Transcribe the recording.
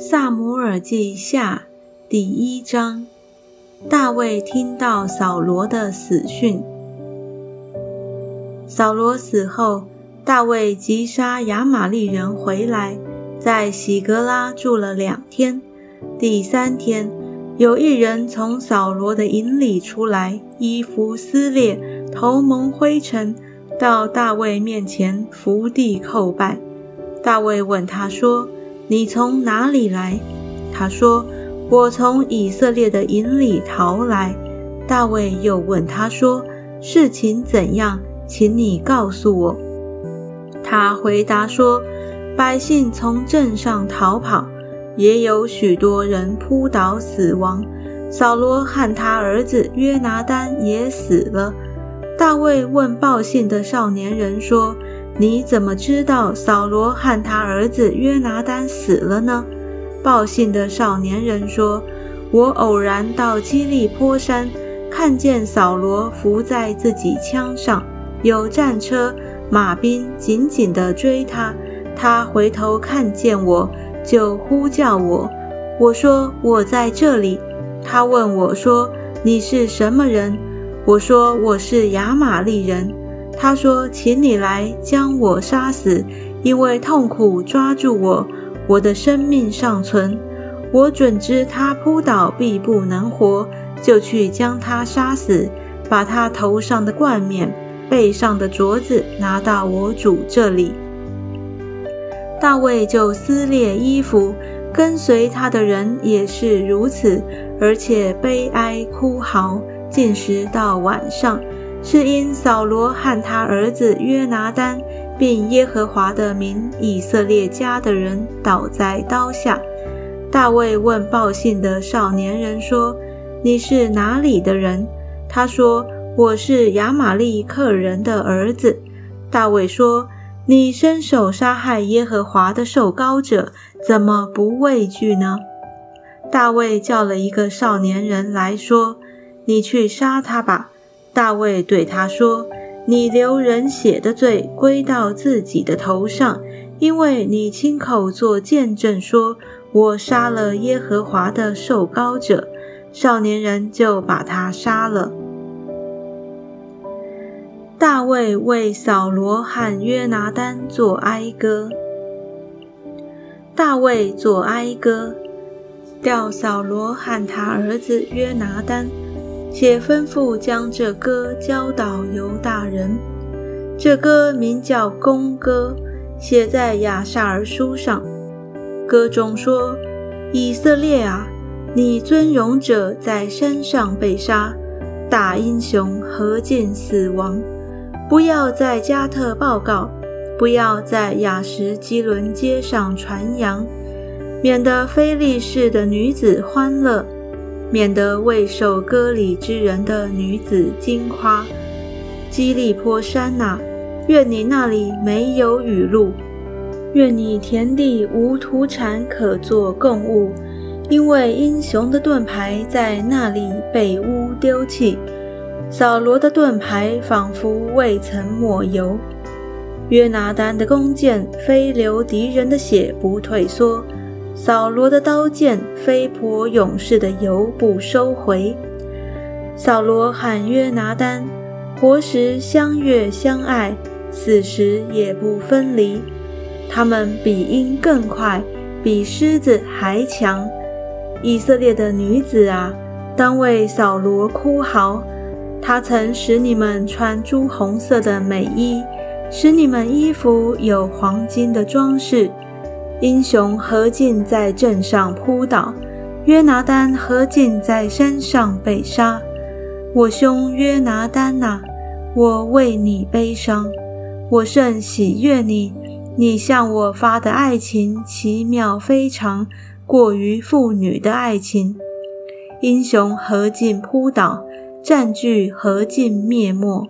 萨姆尔记下第一章，大卫听到扫罗的死讯。扫罗死后，大卫击杀亚玛利人回来，在喜格拉住了两天。第三天，有一人从扫罗的营里出来，衣服撕裂，头蒙灰尘，到大卫面前伏地叩拜。大卫问他说。你从哪里来？他说：“我从以色列的营里逃来。”大卫又问他说：“事情怎样？请你告诉我。”他回答说：“百姓从镇上逃跑，也有许多人扑倒死亡。扫罗和他儿子约拿丹也死了。”大卫问报信的少年人说。你怎么知道扫罗和他儿子约拿丹死了呢？报信的少年人说：“我偶然到基利坡山，看见扫罗伏在自己枪上，有战车、马兵紧紧地追他。他回头看见我，就呼叫我。我说我在这里。他问我说：你是什么人？我说我是亚玛利人。”他说：“请你来将我杀死，因为痛苦抓住我，我的生命尚存。我准知他扑倒必不能活，就去将他杀死，把他头上的冠冕、背上的镯子拿到我主这里。”大卫就撕裂衣服，跟随他的人也是如此，而且悲哀哭嚎，进食到晚上。是因扫罗和他儿子约拿丹，并耶和华的名以色列家的人倒在刀下。大卫问报信的少年人说：“你是哪里的人？”他说：“我是亚玛利克人的儿子。”大卫说：“你伸手杀害耶和华的受膏者，怎么不畏惧呢？”大卫叫了一个少年人来说：“你去杀他吧。”大卫对他说：“你流人血的罪归到自己的头上，因为你亲口做见证说，我杀了耶和华的受膏者。”少年人就把他杀了。大卫为扫罗和约拿丹作哀歌。大卫作哀歌，调扫罗和他儿子约拿丹。且吩咐将这歌教导犹大人。这歌名叫《宫歌》，写在亚萨尔书上。歌中说：“以色列啊，你尊荣者在山上被杀，大英雄何进死亡？不要在加特报告，不要在雅什基伦街上传扬，免得非利士的女子欢乐。”免得未受割礼之人的女子惊夸。基利坡山呐，愿你那里没有雨露，愿你田地无土产可作供物，因为英雄的盾牌在那里被污丢弃，扫罗的盾牌仿佛未曾抹油，约拿丹的弓箭非流敌人的血不退缩。扫罗的刀剑飞泼勇士的油不收回。扫罗喊约拿丹，活时相悦相爱，死时也不分离。他们比鹰更快，比狮子还强。以色列的女子啊，当为扫罗哭嚎。他曾使你们穿朱红色的美衣，使你们衣服有黄金的装饰。英雄何进在镇上扑倒，约拿丹何进在山上被杀。我兄约拿丹呐，我为你悲伤，我甚喜悦你。你向我发的爱情奇妙非常，过于妇女的爱情。英雄何进扑倒，占据何进灭没。